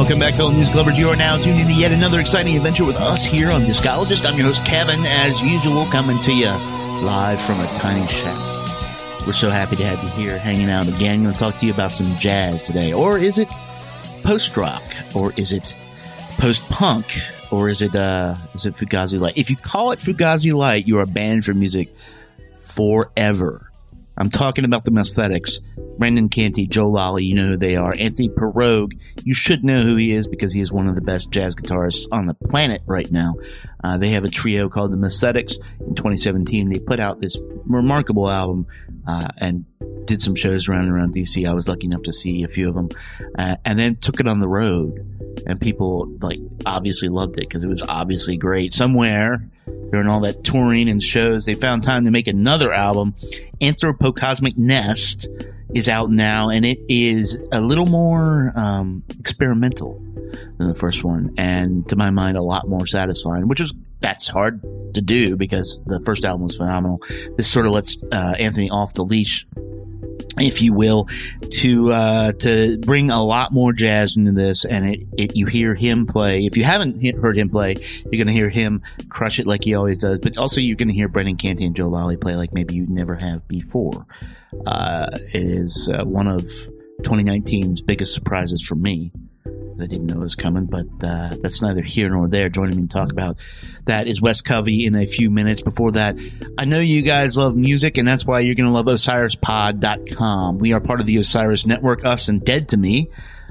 Welcome back, fellow news lovers. You are now tuned in to yet another exciting adventure with us here on Discologist. I'm your host, Kevin, as usual, coming to you live from a tiny shack. We're so happy to have you here hanging out again. Going to talk to you about some jazz today. Or is it post rock? Or is it post punk? Or is it, uh, is it Fugazi Light? If you call it Fugazi Light, you are banned from music forever. I'm talking about the Messthetics. Brendan Canty, Joe Lally, you know who they are. Anthony Pirog, you should know who he is because he is one of the best jazz guitarists on the planet right now. Uh, they have a trio called the Messthetics. In 2017, they put out this remarkable album uh, and did some shows around and around DC. I was lucky enough to see a few of them, uh, and then took it on the road. And people like obviously loved it because it was obviously great. Somewhere during all that touring and shows, they found time to make another album. Anthropocosmic Nest is out now, and it is a little more um, experimental than the first one, and to my mind, a lot more satisfying. Which is that's hard to do because the first album was phenomenal. This sort of lets uh, Anthony off the leash if you will, to uh, to bring a lot more jazz into this, and it, it you hear him play. If you haven't heard him play, you're going to hear him crush it like he always does. But also, you're going to hear Brendan Canty and Joe Lally play like maybe you never have before. Uh, it is uh, one of 2019's biggest surprises for me. I didn't know it was coming, but uh, that's neither here nor there. Joining me to talk about that is Wes Covey in a few minutes. Before that, I know you guys love music, and that's why you're going to love OsirisPod.com. We are part of the Osiris Network, us and Dead to Me,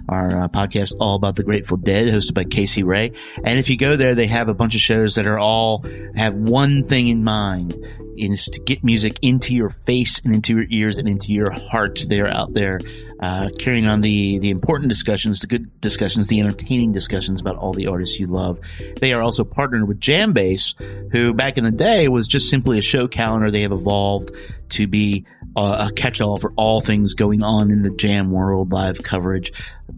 our uh, podcast all about the Grateful Dead, hosted by Casey Rae. And if you go there, they have a bunch of shows that are all have one thing in mind is to get music into your face and into your ears and into your heart. They're out there uh, carrying on the the important discussions, the good discussions, the entertaining discussions about all the artists you love. They are also partnered with Jambase, who back in the day was just simply a show calendar. They have evolved to be a catch-all for all things going on in the jam world, live coverage,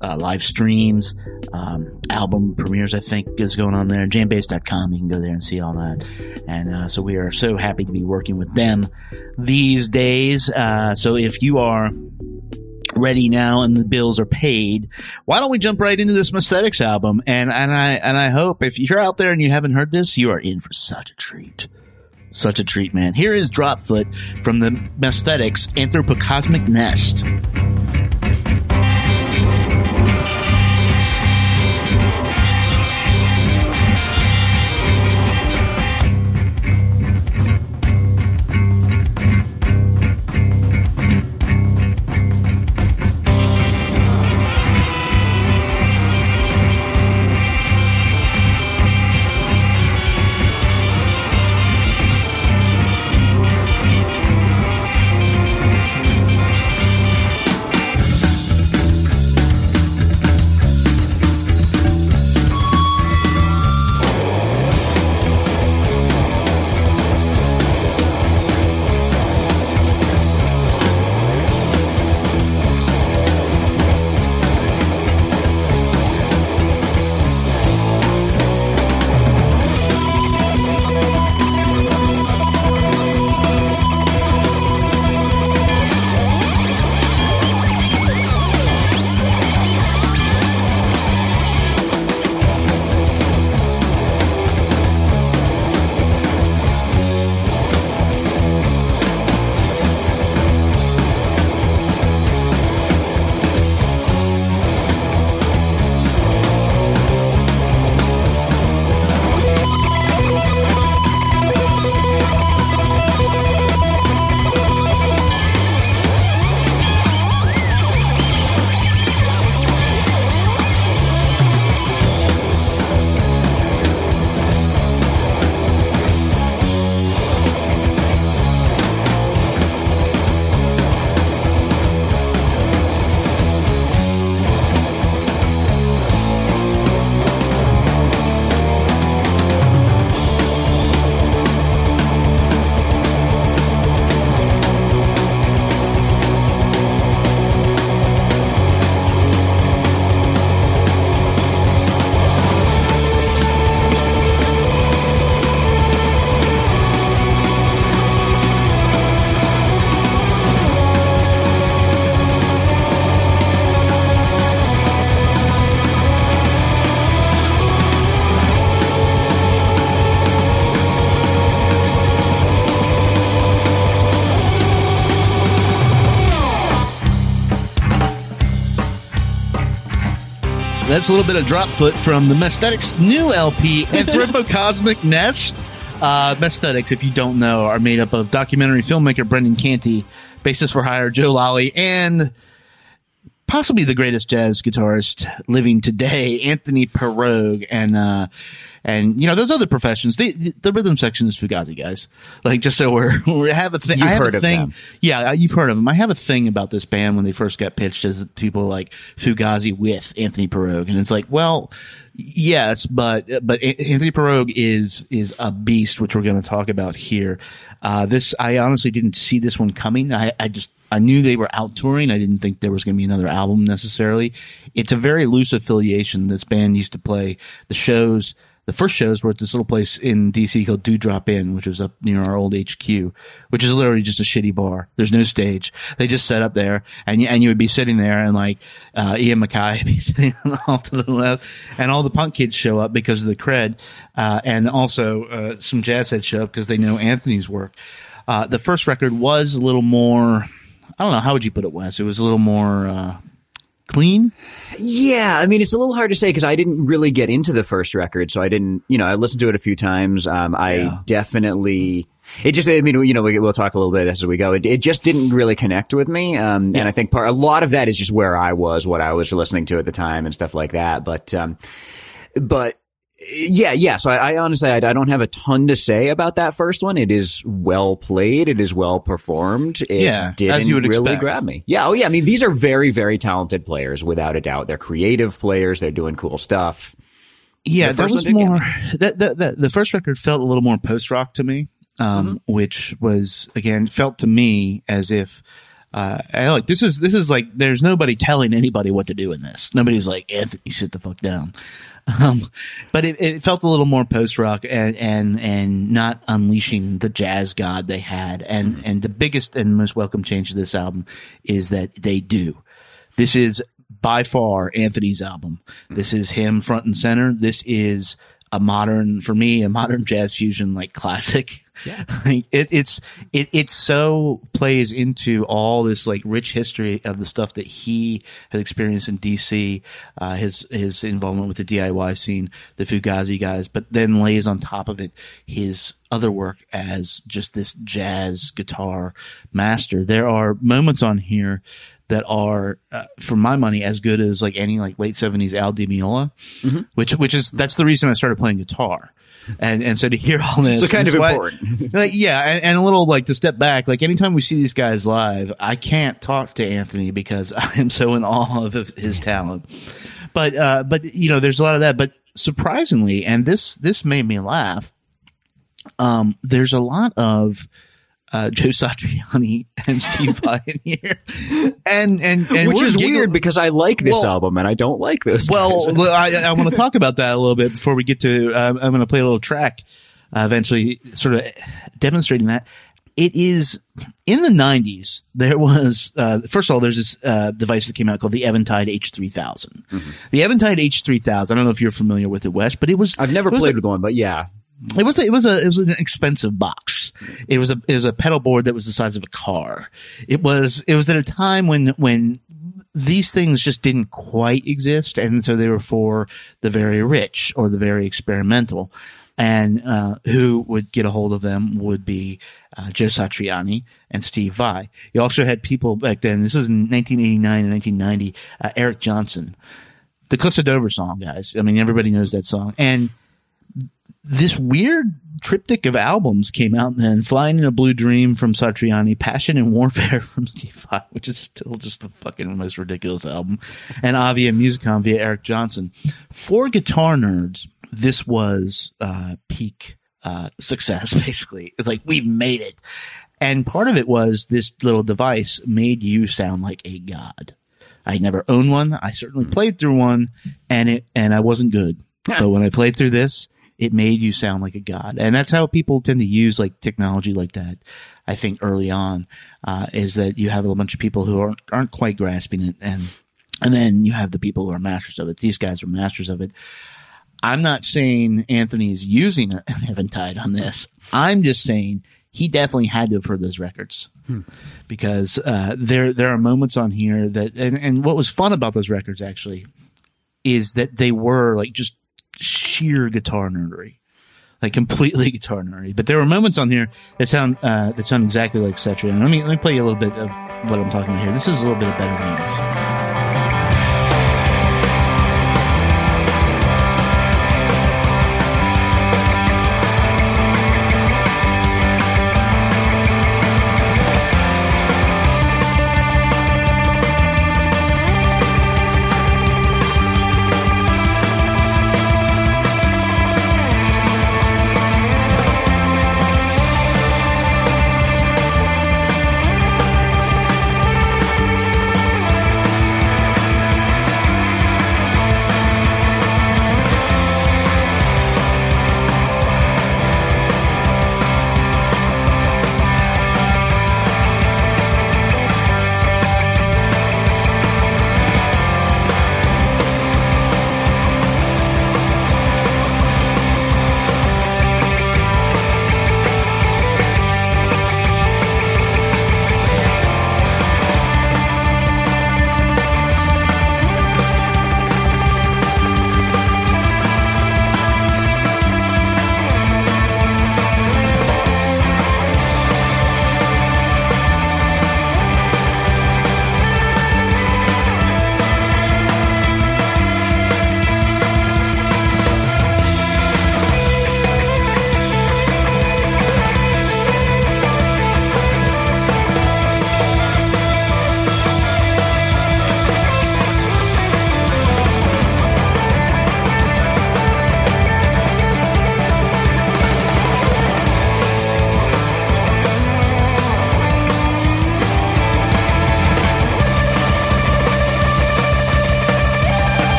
uh, live streams, um, album premieres. I think is going on there. Jambase.com. You can go there and see all that. And uh, so we are so happy to be working with them these days. Uh, so if you are ready now and the bills are paid, why don't we jump right into this Messthetics album? And and I and I hope if you're out there and you haven't heard this, you are in for such a treat. Such a treat, man. Here is Dropfoot from the Messthetics Anthropocosmic Nest. That's a little bit of drop foot from the Messthetics new LP, Anthropocosmic Nest. Uh, Messthetics, if you don't know, are made up of documentary filmmaker Brendan Canty, bassist for hire Joe Lally, and possibly the greatest jazz guitarist living today, Anthony Pirog, and uh, and you know those other professions. They, the rhythm section is Fugazi guys. Like just so we're we have a thing. You've I have heard a of thing. them. Yeah, uh, you've heard of them. I have a thing about this band when they first got pitched as people like Fugazi with Anthony Pirog, and it's like, well, yes, but but Anthony Pirog is is a beast, which we're going to talk about here. Uh, this I honestly didn't see this one coming. I, I just I knew they were out touring. I didn't think there was going to be another album necessarily. It's a very loose affiliation. This band used to play the shows. The first shows were at this little place in DC called Do Dewdrop Inn, which was up near our old HQ, which is literally just a shitty bar. There's no stage. They just set up there and you, and you would be sitting there and like, uh, Ian MacKaye be sitting off to the left and all the punk kids show up because of the cred. Uh, and also, uh, some jazz heads show up because they know Anthony's work. Uh, the first record was a little more, I don't know, how would you put it, Wes? It was a little more, uh, clean. Yeah, I mean, it's a little hard to say because I didn't really get into the first record, so I didn't, you know, I listened to it a few times. Um, I Yeah. definitely, it just, I mean, you know, we, we'll talk a little bit as we go. It, it just didn't really connect with me, um, and I think part, a lot of that is just where I was, what I was listening to at the time, and stuff like that. But, um, but yeah, yeah. So I, I honestly, I, I don't have a ton to say about that first one. It is well played. It is well performed. It Yeah, didn't as you would really expect. grab me. Yeah. Oh, yeah. I mean, these are very, very talented players, without a doubt. They're creative players. They're doing cool stuff. Yeah, The that first was one did get more that, that that the first record felt a little more post rock to me, um, Mm-hmm. which was again felt to me as if uh, I like this is this is like there's nobody telling anybody what to do in this. Nobody's like Anthony, sit the fuck down. Um, but it, it felt a little more post rock and and and not unleashing the jazz god they had. And and the biggest and most welcome change to this album is that they do. This is by far Anthony's album. This is him front and center. This is a modern, for me, a modern jazz fusion like classic. Yeah. it, it's, it, it so plays into all this like rich history of the stuff that he has experienced in DC, uh, his, his involvement with the DIY scene, the Fugazi guys, but then lays on top of it his other work as just this jazz guitar master. There are moments on here that are, uh, for my money, as good as like any like late seventies Al Di Meola, which which is that's the reason I started playing guitar, and and so to hear all this, So kind of why- important. like yeah, and, and a little like to step back. Like anytime we see these guys live, I can't talk to Anthony because I am so in awe of his talent. But uh, but you know, there's a lot of that. But surprisingly, and this this made me laugh. Um, there's a lot of uh, Joe Satriani and Steve here, and and, and Which is weird because I like this Well- album and I don't like this. well, well, I, I want to talk about that a little bit before we get to. Uh, I'm going to play a little track, uh, eventually, sort of demonstrating that it is in the 90s. There was uh, first of all, there's this uh, device that came out called the Eventide H3000. The Eventide H3000. I don't know if you're familiar with it, Wes, but it was I've never was played a- with one, but yeah. It was a, it was a it was an expensive box. It was a it was a pedal board that was the size of a car. It was it was at a time when when these things just didn't quite exist, and so they were for the very rich or the very experimental. And uh, who would get a hold of them would be uh, Joe Satriani and Steve Vai. You also had people back then. This is in 1989 and 1990. Uh, Eric Johnson, the Cliffs of Dover song, guys. I mean, everybody knows that song. And this weird triptych of albums came out then Flying in a Blue Dream from Satriani, Passion and Warfare from Steve Vai, which is still just the fucking most ridiculous album, and Avia Musicon via Eric Johnson. For guitar nerds, this was uh, peak uh, success, basically. It's like, we've made it. And part of it was this little device made you sound like a god. I never owned one. I certainly played through one and it, and I wasn't good. but when I played through this, it made you sound like a god. And that's how people tend to use like technology like that. I think early on, uh, is that you have a bunch of people who aren't, aren't quite grasping it. And, and then you have the people who are masters of it. These guys are masters of it. I'm not saying Anthony is using Eventide on this. I'm just saying he definitely had to for those records because uh, there there are moments on here that and, and what was fun about those records actually is that they were like just sheer guitar nerdery, like completely guitar nerdy. But there were moments on here that sound uh, that sound exactly like Cetra. And let me let me play you a little bit of what I'm talking about here. This is a little bit of Better Wings.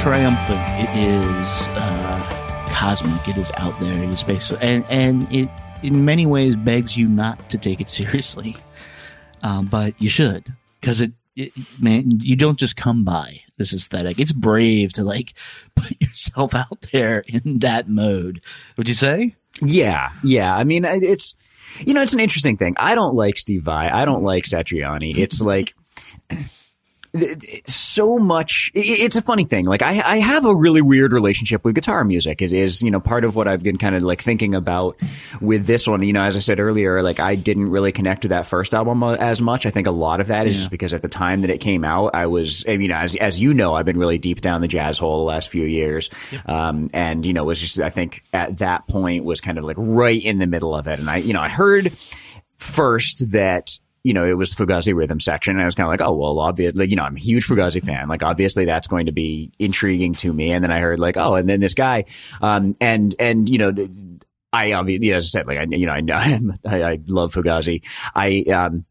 Triumphant. It is uh, cosmic. It is out there in space, and and it in many ways begs you not to take it seriously, um, but you should because it, it. Man, you don't just come by this aesthetic. It's brave to like put yourself out there in that mode. Would you say? Yeah, yeah. I mean, it's you know, it's an interesting thing. I don't like Steve Vai. I don't like Satriani. It's like so much it's a funny thing. Like I, I have a really weird relationship with guitar music is is you know part of what i've been kind of like thinking about with this one. You know as i said earlier like i didn't really connect to that first album as much. I think a lot of that is Yeah. just because at the time that it came out i was I mean, as as you know i've been really deep down the jazz hole the last few years. Um and you know was just i think at that point was kind of like right in the middle of it. And i you know i heard first that you know it was Fugazi rhythm section, and I was kind of like, oh well, obviously, you know, I'm a huge Fugazi fan. Like, obviously, that's going to be intriguing to me. And then I heard like, oh, and then this guy, um, and and you know, I obviously, as I said, like, I you know, I know I, I love Fugazi. I um,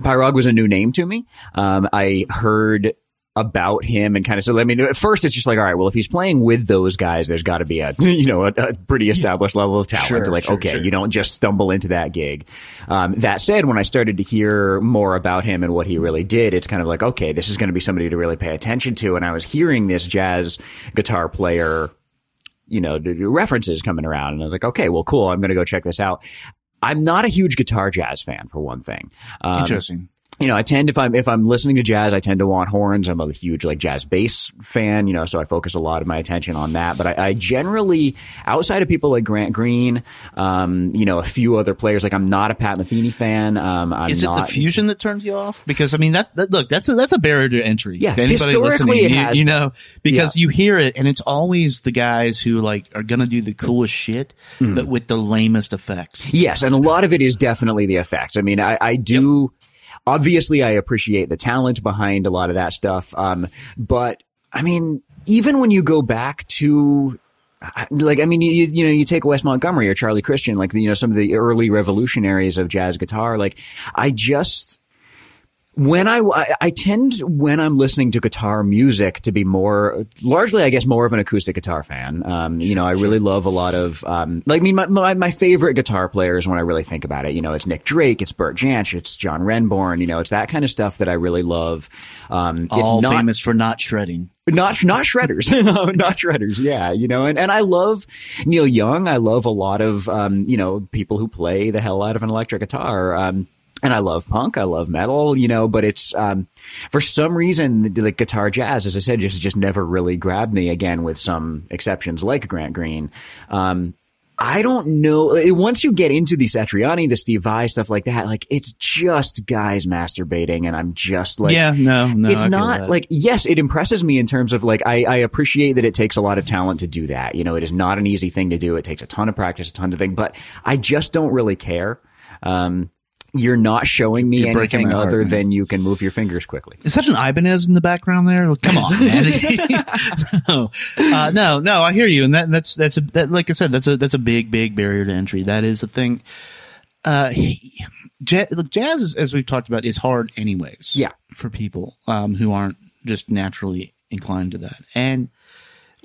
Pirog was a new name to me. Um, I heard about him and kind of so I mean at first it's just like all right well if he's playing with those guys there's got to be a you know a, a pretty established level of talent Sure, like sure, okay sure. you don't just stumble into that gig um, that said when I started to hear more about him and what he really did it's kind of like okay this is going to be somebody to really pay attention to and I was hearing this jazz guitar player you know references coming around and I was like okay well cool I'm going to go check this out I'm not a huge guitar jazz fan for one thing um, Interesting. You know, I tend if I'm if I'm listening to jazz, I tend to want horns. I'm a huge like jazz bass fan, you know, so I focus a lot of my attention on that. But I, I generally, outside of people like Grant Green, um, you know, a few other players, like I'm not a Pat Metheny fan. Um, I'm Is it not, the fusion that turns you off? Because I mean, that's that, look, that's a, that's a barrier to entry. Yeah, to anybody historically listening, it you, has you know, because you hear it, and it's always the guys who like are gonna do the coolest shit, Mm-hmm. but with the lamest effects. Yes, and a lot of it is definitely the effects. I mean, I, I do. Obviously, I appreciate the talent behind a lot of that stuff, um, but I mean, even when you go back to like I mean you you know you take Wes Montgomery or Charlie Christian like you know some of the early revolutionaries of jazz guitar like I just when I, I tend when I'm listening to guitar music to be more largely I guess more of an acoustic guitar fan. Um, you know I really love a lot of um, like I mean my, my my favorite guitar players when I really think about it. You know it's Nick Drake, it's Bert Jansch, it's John Renbourn. You know it's that kind of stuff that I really love. Um, All it's not, famous for not shredding. not not shredders not shredders yeah you know and, and i love neil young i love a lot of um you know people who play the hell out of an electric guitar um and I love punk, I love metal, you know, but it's um, for some reason the guitar jazz, as I said, just just never really grabbed me. Again, with some exceptions like Grant Green, um, I don't know. Once you get into the Satriani, the Steve Vai stuff like that, like it's just guys masturbating, and I'm just like, yeah, no, no. it's I not like yes it impresses me in terms of like I, I appreciate that it takes a lot of talent to do that you know it is not an easy thing to do it takes a ton of practice a ton of thing but i just don't really care um you're not showing me You're anything other than you can move your fingers quickly Is that an Ibanez in the background there? Come on, man. no, uh, no, no. I hear you, and that that's that's a that, like I said, that's a that's a big big barrier to entry. That is a thing. Uh, jazz, look, jazz, as we've talked about, is hard anyways. Yeah. for people um, who aren't just naturally inclined to that, and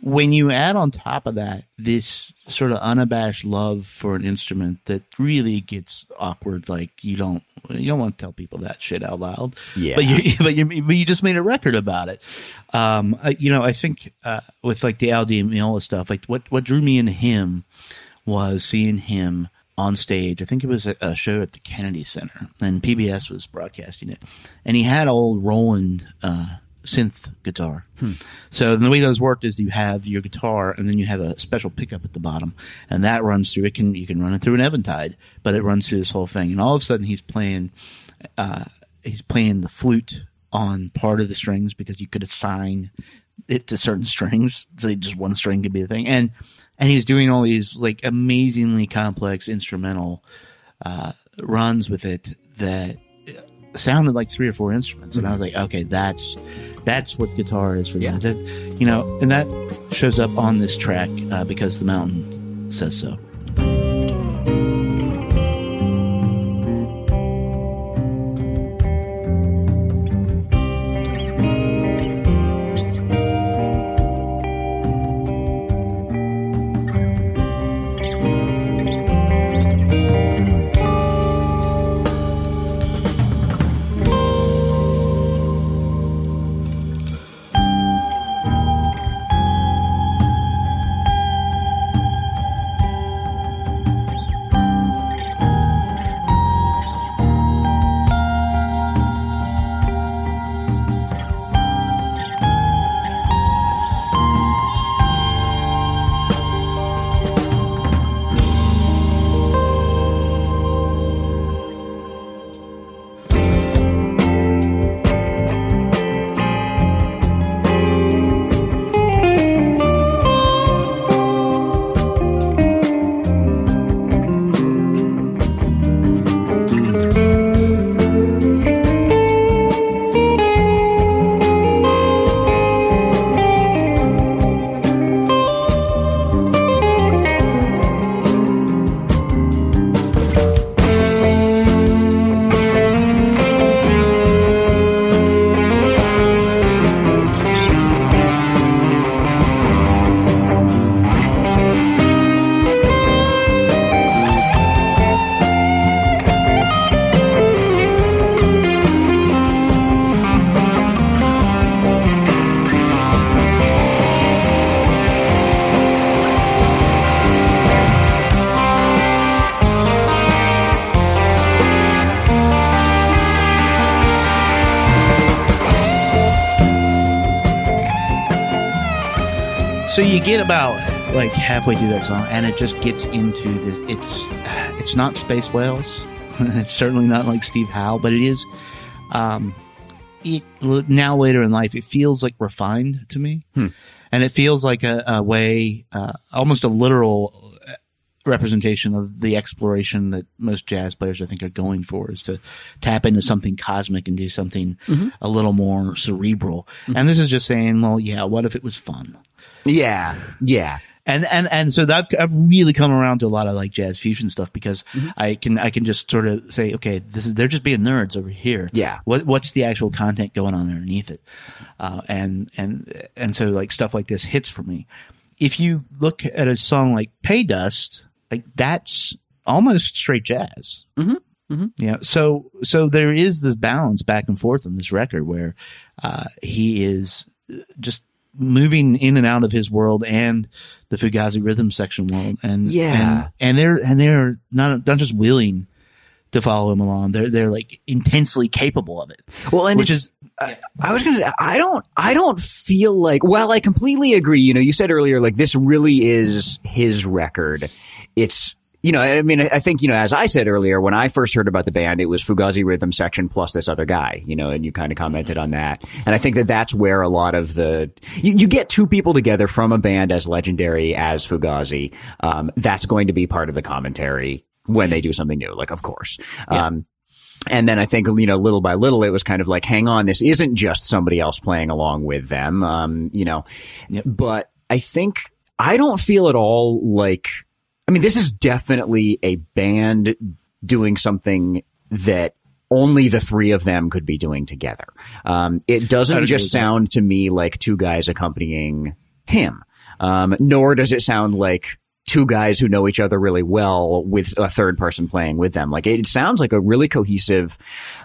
when you add on top of that this sort of unabashed love for an instrument that really gets awkward, like you don't you don't want to tell people that shit out loud. Yeah. but you but you but you just made a record about it. Um, I, you know, I think uh, with like the Al Di Meola stuff, like what what drew me into him was seeing him on stage. I think it was a, a show at the Kennedy Center, and PBS was broadcasting it, and he had old Roland uh, synth guitar. So the way those worked is you have your guitar, and then you have a special pickup at the bottom, and that runs through. It can you can run it through an Eventide, but it runs through this whole thing, and all of a sudden he's playing. Uh, he's playing the flute on part of the strings because you could assign it to certain strings, so just one string could be the thing, and and he's doing all these like amazingly complex instrumental uh, runs with it that sounded like three or four instruments, and I was like, okay, that's that's what guitar is for Yeah. That, you know, and that shows up on this track uh, because the mountain says so. So you get about like halfway through that song, and it just gets into the. It's it's not Space Whales. it's certainly not like Steve Howe, but it is. Um, it, now later in life, it feels like refined to me, and it feels like a, a way, uh, almost a literal representation of the exploration that most jazz players I think are going for is to tap into something cosmic and do something a little more cerebral. And this is just saying, well, yeah, what if it was fun? Yeah, yeah. and and and so that I've really come around to a lot of like jazz fusion stuff because Mm-hmm. I can I can just sort of say okay this is they're just being nerds over here Yeah. what what's the actual content going on underneath it uh, and and and so like stuff like this hits for me if you look at a song like Pay Dust like that's almost straight jazz Mm-hmm. yeah so so there is this balance back and forth on this record where uh, he is just moving in and out of his world and the Fugazi rhythm section world, and Yeah. and, and they're and they're not not just willing to follow him along; they're they're like intensely capable of it. Well, and which it's- I was gonna say, I don't, I don't feel like, well, I completely agree. You know, you said earlier, like, this really is his record. It's, you know, I mean, I think, you know, as I said earlier, when I first heard about the band, it was Fugazi rhythm section plus this other guy, you know, and you kind of commented on that. And I think that that's where a lot of the, you, you get two people together from a band as legendary as Fugazi. Um, that's going to be part of the commentary when they do something new, like, of course. Um, and then I think, you know, little by little, it was kind of like, hang on, this isn't just somebody else playing along with them. Um, you know, but I think I don't feel at all like, I mean, this is definitely a band doing something that only the three of them could be doing together. Um, it doesn't just sound to me like two guys accompanying him. Um, nor does it sound like two guys who know each other really well with a third person playing with them. Like it sounds like a really cohesive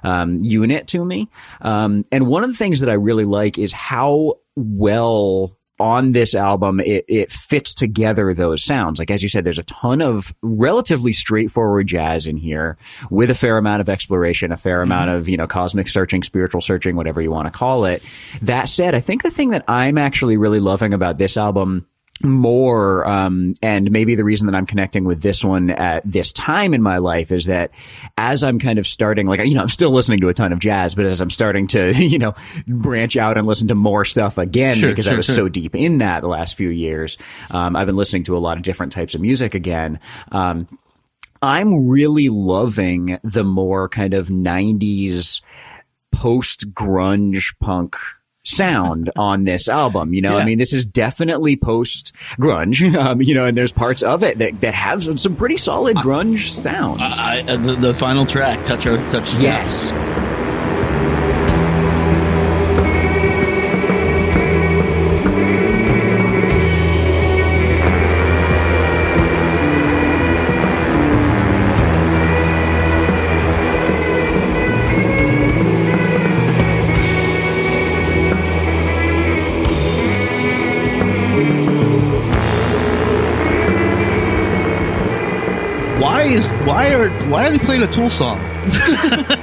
um, unit to me. Um, and one of the things that I really like is how well on this album it, it fits together those sounds. Like as you said, there's a ton of relatively straightforward jazz in here with a fair amount of exploration, a fair amount of, you know, cosmic searching, spiritual searching, whatever you want to call it. That said, I think the thing that I'm actually really loving about this album more um, and maybe the reason that I'm connecting with this one at this time in my life is that as I'm kind of starting like you know I'm still listening to a ton of jazz but as I'm starting to you know branch out and listen to more stuff again Sure, because I was sure. so deep in that the last few years um, I've been listening to a lot of different types of music again um, I'm really loving the more kind of 90s post grunge punk sound on this album. You know, I mean, this is definitely post grunge, um, you know, and there's parts of it that, that have some, some pretty solid grunge sounds. I, uh, the, the final track, "Touch Earth, Touch Sky." yes. Are why are they playing a Tool song?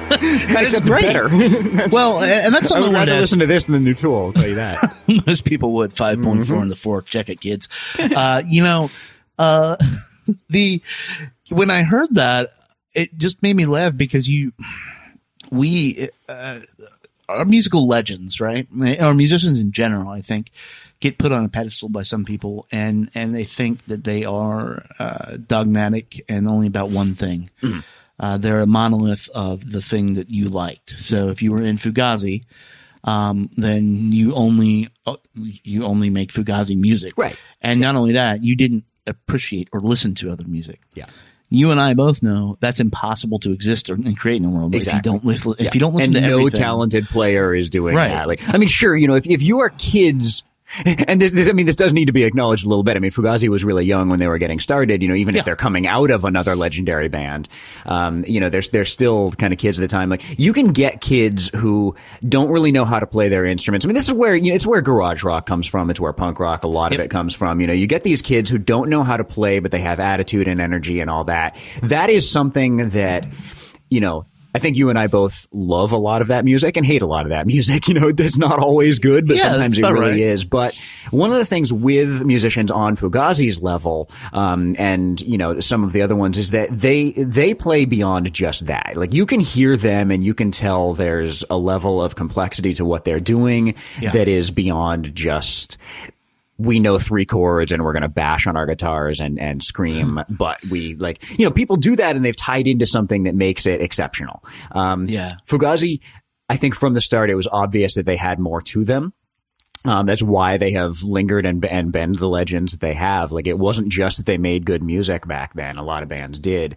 That's great. better. Well, and that's something I wanted rather to listen to this than the new tool, I'll tell you that. most people would 5.4 in the fork check it kids uh you know uh the when i heard that it just made me laugh because you we uh, our musical legends right or musicians in general i think get put on a pedestal by some people and and they think that they are uh, dogmatic and only about one thing uh, they're a monolith of the thing that you liked so if you were in fugazi um, then you only uh, you only make Fugazi music, Right. And not only that, you didn't appreciate or listen to other music. Yeah. You and I both know that's impossible to exist or, and create in the world Exactly. if you don't listen. If Yeah. you don't listen and no everything. talented player is doing Right. that. Like, I mean, sure, you know, if if you are kids. And this, this, I mean, this does need to be acknowledged a little bit. I mean, Fugazi was really young when they were getting started. You know, even Yeah. if they're coming out of another legendary band, um, you know, they're they're still kind of kids at the time. Like, you can get kids who don't really know how to play their instruments. I mean, this is where you know, it's where garage rock comes from. It's where punk rock, a lot of it comes from. You know, you get these kids who don't know how to play, but they have attitude and energy and all that. That is something that, you know, I think you and I both love a lot of that music and hate a lot of that music. You know, it's not always good, but Yeah, sometimes it really right. is. But one of the things with musicians on Fugazi's level, um, and you know some of the other ones, is that they they play beyond just that. Like you can hear them and you can tell there's a level of complexity to what they're doing Yeah. that is beyond just we know three chords and we're going to bash on our guitars and, and scream, but we like, you know, people do that and they've tied into something that makes it exceptional. Um, Yeah. Fugazi, I think from the start, it was obvious that they had more to them. Um, that's why they have lingered and, and been the legends that they have. Like it wasn't just that they made good music back then. A lot of bands did.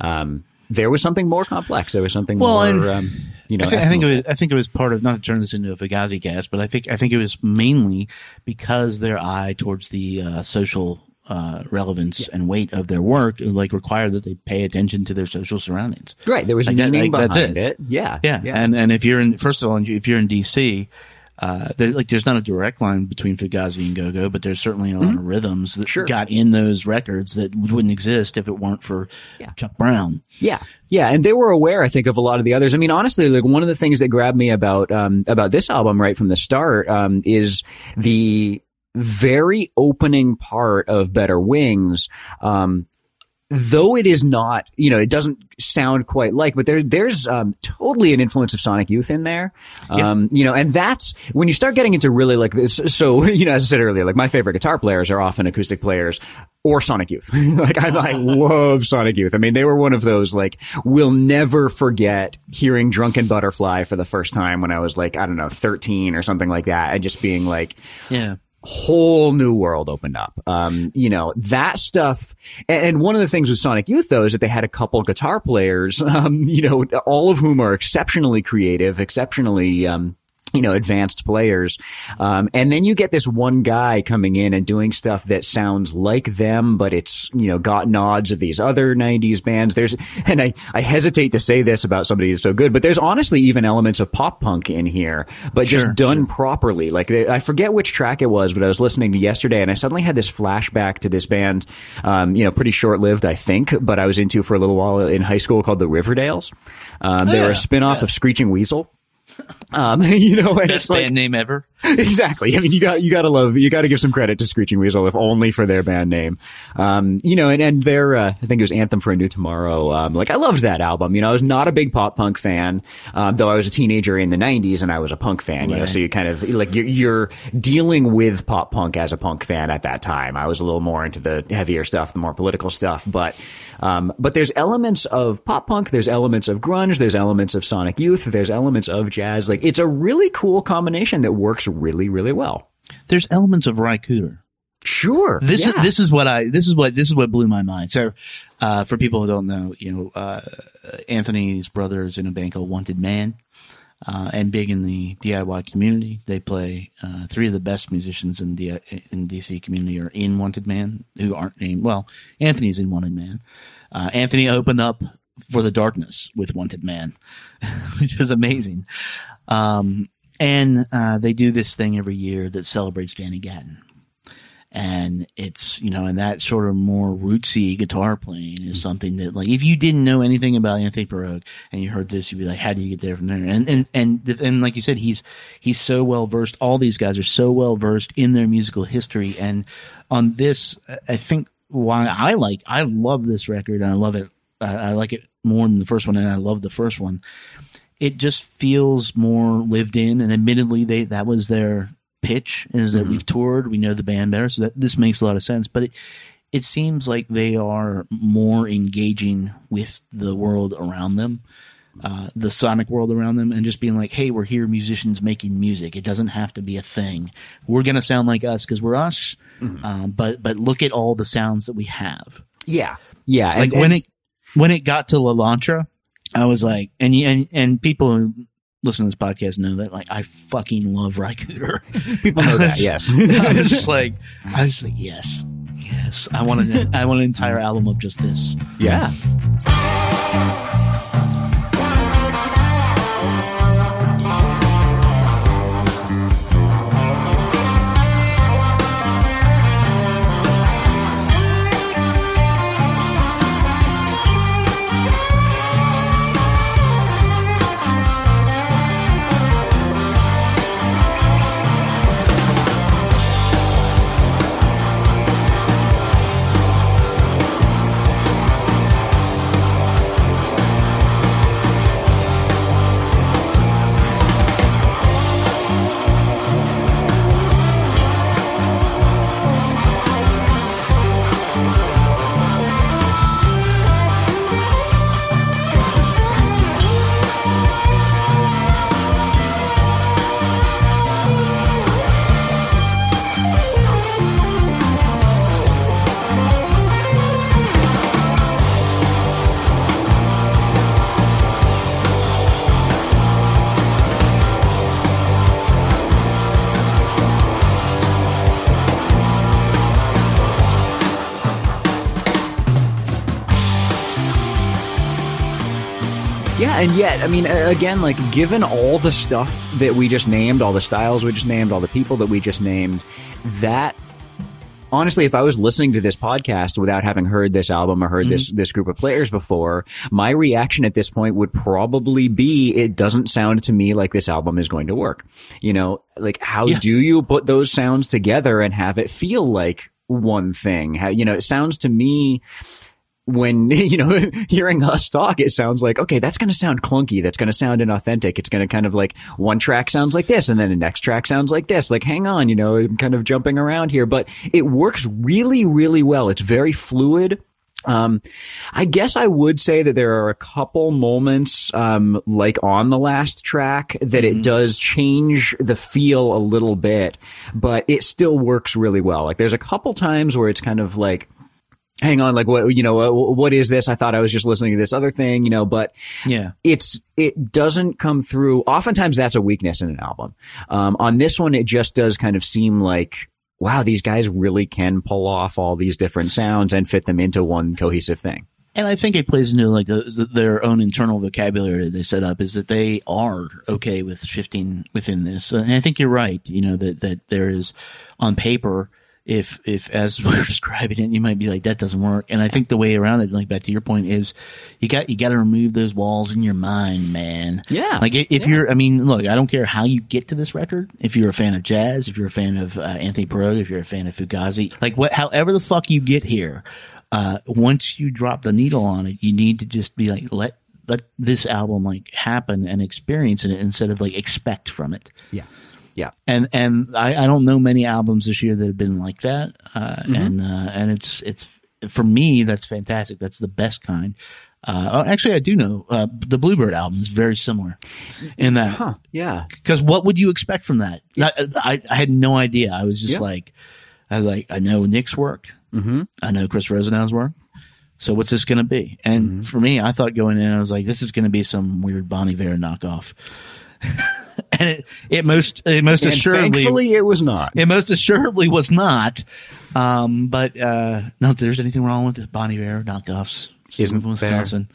Um, there was something more complex. There was something Well, more, and um, you know, I, think, I think it was. I think it was part of not to turn this into a Fugazi cast, but I think I think it was mainly because their eye towards the uh, social uh, relevance and weight of their work like required that they pay attention to their social surroundings. right. There was Like that- meaning like, that's behind it. it. Yeah. Yeah, and and if you're in first of all, if you're in DC. Uh, like there's not a direct line between Fugazi and Go-Go, but there's certainly a lot of rhythms that Mm-hmm. Sure. got in those records that wouldn't exist if it weren't for Chuck Brown. Yeah. Yeah. And they were aware, I think, of a lot of the others. I mean, honestly, like one of the things that grabbed me about, um, about this album right from the start, um, is the very opening part of Better Wings, um, though it is not, you know, it doesn't sound quite like, but there, there's, um, totally an influence of Sonic Youth in there. Um, you know, and that's when you start getting into really like this. So, you know, as I said earlier, like my favorite guitar players are often acoustic players or Sonic Youth. like I, I love Sonic Youth. I mean, they were one of those like, we'll never forget hearing Drunken Butterfly for the first time when I was like, I don't know, 13 or something like that. And just being like, Yeah, whole new world opened up. Um, you know, that stuff. And, one of the things with Sonic Youth, though, is that they had a couple guitar players, um, you know, all of whom are exceptionally creative, exceptionally, um, you know, advanced players. Um, and then you get this one guy coming in and doing stuff that sounds like them, but it's, you know, got nods of these other 90s bands. There's, and I, I hesitate to say this about somebody who's so good, but there's honestly even elements of pop punk in here, but Sure, just done properly. Like they, I forget which track it was, but I was listening to yesterday and I suddenly had this flashback to this band, um, you know, pretty short lived, I think, but I was into for a little while in high school called the Riverdales. Um, they were yeah, a spin off of Screeching Weasel. Um, you know, and best it's like, band name ever. exactly. I mean, you got you got to love you got to give some credit to Screeching Weasel, if only for their band name. Um, you know, and and their uh, I think it was Anthem for a New Tomorrow. Um, like I loved that album. You know, I was not a big pop punk fan, um, though I was a teenager in the '90s and I was a punk fan. You know, so you kind of like you're, you're dealing with pop punk as a punk fan at that time. I was a little more into the heavier stuff, the more political stuff, but um, but there's elements of pop punk, there's elements of grunge, there's elements of Sonic Youth, there's elements of jazz. Like it's a really cool combination that works really, really well. There's elements of Ry Cooder. Sure. This is this is what I this is what this is what blew my mind. So, uh, for people who don't know, you know, uh, Anthony's brother is in a band called Wanted Man, uh, and big in the DIY community. They play uh, three of the best musicians in the in DC community are in Wanted Man, who aren't named. Well, Anthony's in Wanted Man. Uh, Anthony opened up for the Darkness with Wanted Man, which was amazing. Um, and uh, they do this thing every year that celebrates Danny Gatton. And it's you know and that sort of more rootsy guitar playing is something that like if you didn't know anything about Anthony Pirog and you heard this you'd be like how do you get there from there? And and and and like you said he's he's so well versed. All these guys are so well versed in their musical history. And on this I- I think why I like I love this record and I love it I, I like it more than the first one and I love the first one it just feels more lived in. And admittedly they that was their pitch is that we've toured we know the band better. So that this makes a lot of sense. But it it seems like they are more engaging with the world around them uh, the sonic world around them and just being like hey we're here musicians making music. It doesn't have to be a thing. We're gonna sound like us because we're us um, but but look at all the sounds that we have. Yeah. Yeah. like and, when and- it when it got to Lalantra, I was like, and and and people who listen to this podcast know that like I fucking love Ry Cooder. people know that, yes. I was just like, I was just like, yes, yes, I want an I want an entire album of just this. yeah. And yet, I mean, again, like, given all the stuff that we just named, all the styles we just named, all the people that we just named, that honestly, if I was listening to this podcast without having heard this album or heard mm-hmm. this this group of players before, my reaction at this point would probably be it doesn't sound to me like this album is going to work. You know, like how Yeah. do you put those sounds together and have it feel like one thing? How you know, it sounds to me when you know hearing us talk it sounds like okay that's going to sound clunky that's going to sound inauthentic. It's going to kind of like one track sounds like this and then the next track sounds like this. Like hang on you know I'm kind of jumping around here. But it works really really well. It's very fluid. Um, I guess I would say that there are a couple moments, um, like on the last track that it does change the feel a little bit, but it still works really well. Like there's a couple times where it's kind of like, hang on, like what, you know, what, what is this? I thought I was just listening to this other thing, you know, but Yeah. it's it doesn't come through. Oftentimes, that's a weakness in an album. Um, on this one, it just does kind of seem like, wow, these guys really can pull off all these different sounds and fit them into one cohesive thing. And I think it plays into like the, their own internal vocabulary they set up is that they are okay with shifting within this. And I think you're right. You know that that there is on paper, if if as we're describing it, you might be like that doesn't work. And I think the way around it, like back to your point, is you got you got to remove those walls in your mind, man. Yeah. Like if you're, I mean, look, I don't care how you get to this record. If you're a fan of jazz, if you're a fan of uh, Anthony Pirog, if you're a fan of Fugazi, like what, however the fuck you get here, uh, once you drop the needle on it, you need to just be like, let, let this album like happen and experience it instead of like expect from it. Yeah. Yeah. And, and I, I don't know many albums this year that have been like that. Uh, and, uh, and it's, it's, for me, that's fantastic. That's the best kind. Uh, oh, actually, I do know, uh, the Bluebird album is very similar in that. Huh. Yeah. Because what would you expect from that? I, I, I had no idea. I was just Yeah. like, I was like, I know Nick's work. Mm-hmm. I know Chris Rosenau's work. So what's this going to be? And Mm-hmm. for me, I thought going in, I was like, this is going to be some weird Bon Iver knockoff. and it, it most, it most And assuredly, thankfully, it was not. it most assuredly was not. Um, but, uh, not that there's anything wrong with Bon Iver knockoffs. Isn't from? Wisconsin.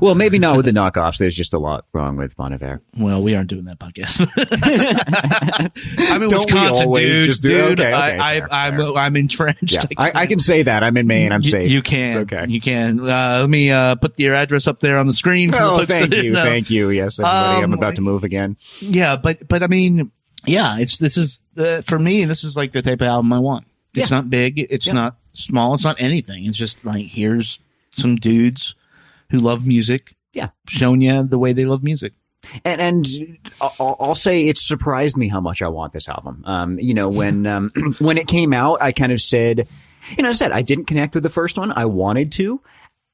Well, maybe not with the knockoffs. There's just a lot wrong with Bon Iver. Well, we aren't doing that podcast. I'm in Don't Wisconsin, dude. just do- dude, okay, okay, I, fair, I, I'm. I'm entrenched. Yeah, I, I can say that. I'm in Maine. I'm you, safe. You can. It's okay. You can. Uh, let me uh, put your address up there on the screen. For Oh, thank you, know. thank you. Yes, everybody. I'm Um, about to move again. Yeah, but but I mean, yeah, it's this is uh, for me. This is like the type of album I want. It's Yeah. not big. It's Yeah. not small. It's not anything. It's just like here's some dudes who love music. Yeah. showing you the way they love music. And, and I'll, I'll say it surprised me how much I want this album. Um, you know, when um, when it came out, I kind of said, you know, I said I didn't connect with the first one. I wanted to.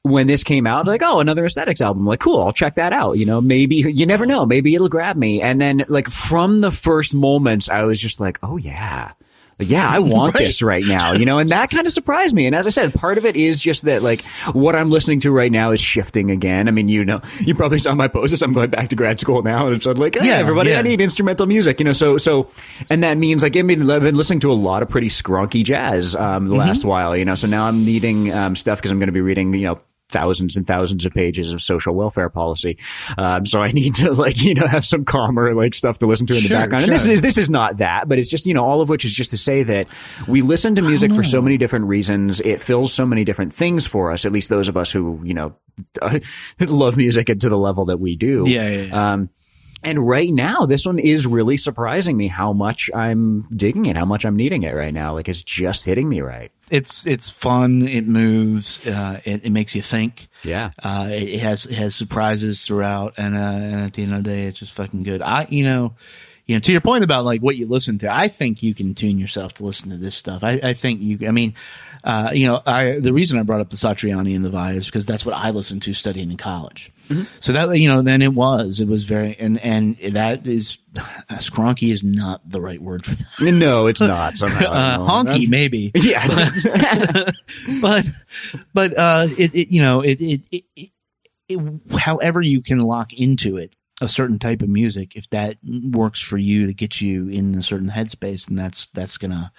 When this came out, like, oh, another Messthetics album. Like, cool, I'll check that out. You know, maybe you never know. Maybe it'll grab me. And then, like, from the first moments, I was just like, oh yeah. Yeah, I want Right. this right now, you know, and that kind of surprised me. And as I said, part of it is just that, like, what I'm listening to right now is shifting again. I mean, you know, you probably saw my post as I'm going back to grad school now, and so I'm like, hey, Yeah, everybody, yeah. I need instrumental music, you know. So, so, and that means like I mean, I've been listening to a lot of pretty scrunky jazz um, the last Mm-hmm. while, you know. So now I'm needing um, stuff because I'm going to be reading, you know. Thousands and thousands of pages of social welfare policy, um, so I need to like you know have some calmer like stuff to listen to in the Sure, background. And this is this is not that, but it's just you know all of which is just to say that we listen to music for so many different reasons. It fills so many different things for us. At least those of us who you know love music and to the level that we do. Yeah, yeah, yeah. Um, and right now, this one is really surprising me how much I'm digging it, how much I'm needing it right now. Like it's just hitting me right. It's it's fun. It moves. Uh, it, it makes you think. Yeah. Uh, it, it has it has surprises throughout, and, uh, and at the end of the day, it's just fucking good. I you know, you know, to your point about like what you listen to, I think you can tune yourself to listen to this stuff. I, I think you. I mean, uh, you know, I the reason I brought up the Satriani and the Vai is because that's what I listened to studying in college. So that you know, then it was it was very and and that is scronky is not the right word for that. No, it's not. Somehow. Uh, honky maybe. Yeah. but but uh it, it you know it it, it it it however you can lock into it a certain type of music if that works for you to get you in a certain headspace and that's that's gonna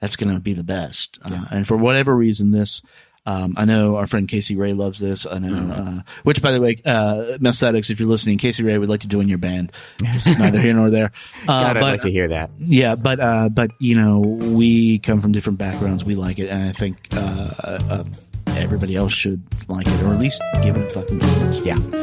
that's gonna be the best uh, and for whatever reason this Um, I know our friend Casey Rae loves this. I know, uh, which by the way, uh, Messthetics, if you're listening, Casey Rae would like to join your band. Just neither here nor there. Uh, God, I'd like to hear that. yeah, but uh, but you know, we come from different backgrounds. We like it, and I think uh, uh, everybody else should like it, or at least give it a fucking chance. Yeah.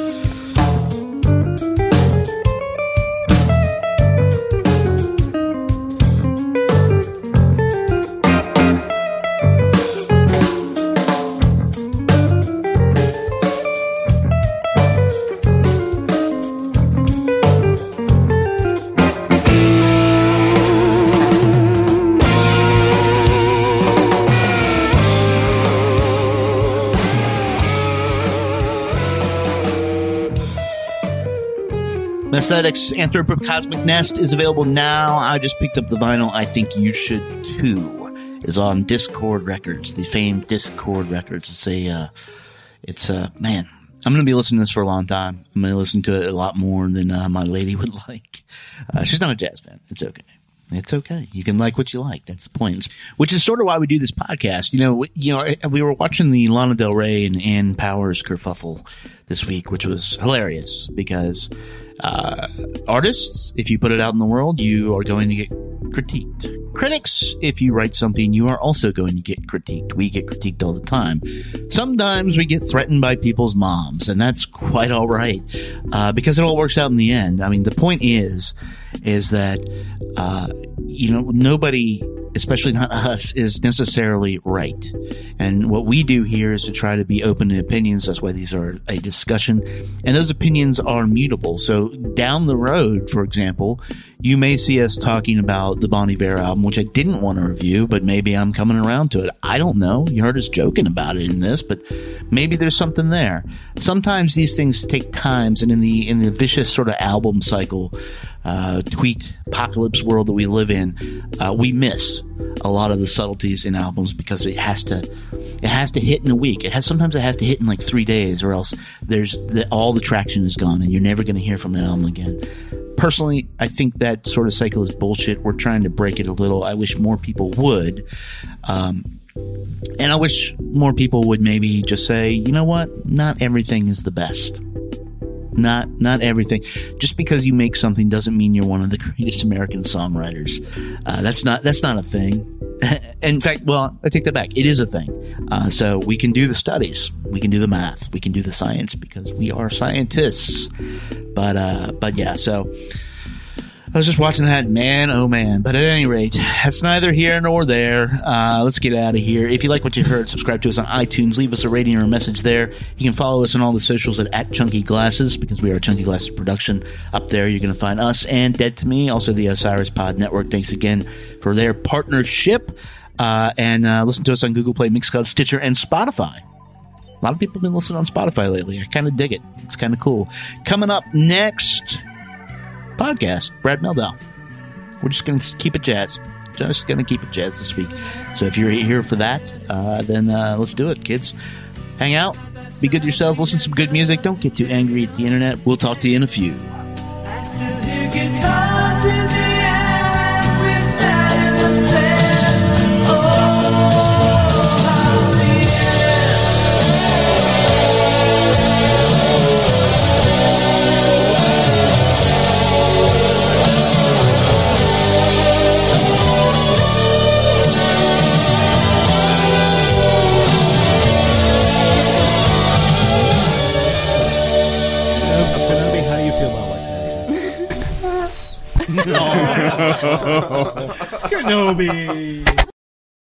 Messthetics Anthropocosmic Nest is available now. I just picked up the vinyl. I think you should too. Is on Dischord Records, the famed Dischord Records. It's a, uh, it's a man. I'm going to be listening to this for a long time. I'm going to listen to it a lot more than uh, my lady would like. Uh, she's not a jazz fan. It's okay. It's okay. You can like what you like. That's the point. Which is sort of why we do this podcast. You know, we, you know, we were watching the Lana Del Rey and Ann Powers kerfuffle this week, which was hilarious because uh, artists, if you put it out in the world, you are going to get critiqued. Critics, if you write something, you are also going to get critiqued. We get critiqued all the time. Sometimes we get threatened by people's moms, and that's quite all right uh, because it all works out in the end. I mean, the point is, is that uh, you know nobody especially not us, is necessarily right. And what we do here is to try to be open to opinions. That's why these are a discussion. And those opinions are mutable. So down the road, for example, you may see us talking about the Bon Iver album, which I didn't want to review, but maybe I'm coming around to it. I don't know. You heard us joking about it in this, but maybe there's something there. Sometimes these things take times, and in the in the vicious sort of album cycle, uh, tweet apocalypse world that we live in, uh, we miss a lot of the subtleties in albums because it has to it has to hit in a week. It has sometimes it has to hit in like three days, or else there's the, all the traction is gone, and you're never going to hear from an album again. Personally, I think that sort of cycle is bullshit. We're trying to break it a little. I wish more people would. Um, and I wish more people would maybe just say, you know what? Not everything is the best. Not not everything. Just because you make something doesn't mean you're one of the greatest American songwriters. Uh, that's not that's not a thing. In fact, well, I take that back. It is a thing. Uh, so we can do the studies, we can do the math, we can do the science because we are scientists. But uh, but yeah, so I was just watching that, man, oh man. But at any rate, that's neither here nor there. Uh, let's get out of here. If you like what you heard, subscribe to us on iTunes. Leave us a rating or a message there. You can follow us on all the socials at, at Chunky Glasses because we are Chunky Glasses production. Up there, you're going to find us and Dead to Me, also the Osiris Pod Network. Thanks again for their partnership. Uh, and uh, listen to us on Google Play, Mixcloud, Stitcher, and Spotify. A lot of people have been listening on Spotify lately. I kind of dig it. It's kind of cool. Coming up next podcast, Brad Mehldau. We're just going to keep it jazz. Just going to keep it jazz this week. So if you're here for that, uh, then uh, let's do it, kids. Hang out, be good to yourselves, listen to some good music. Don't get too angry at the internet. We'll talk to you in a few. Kenobi.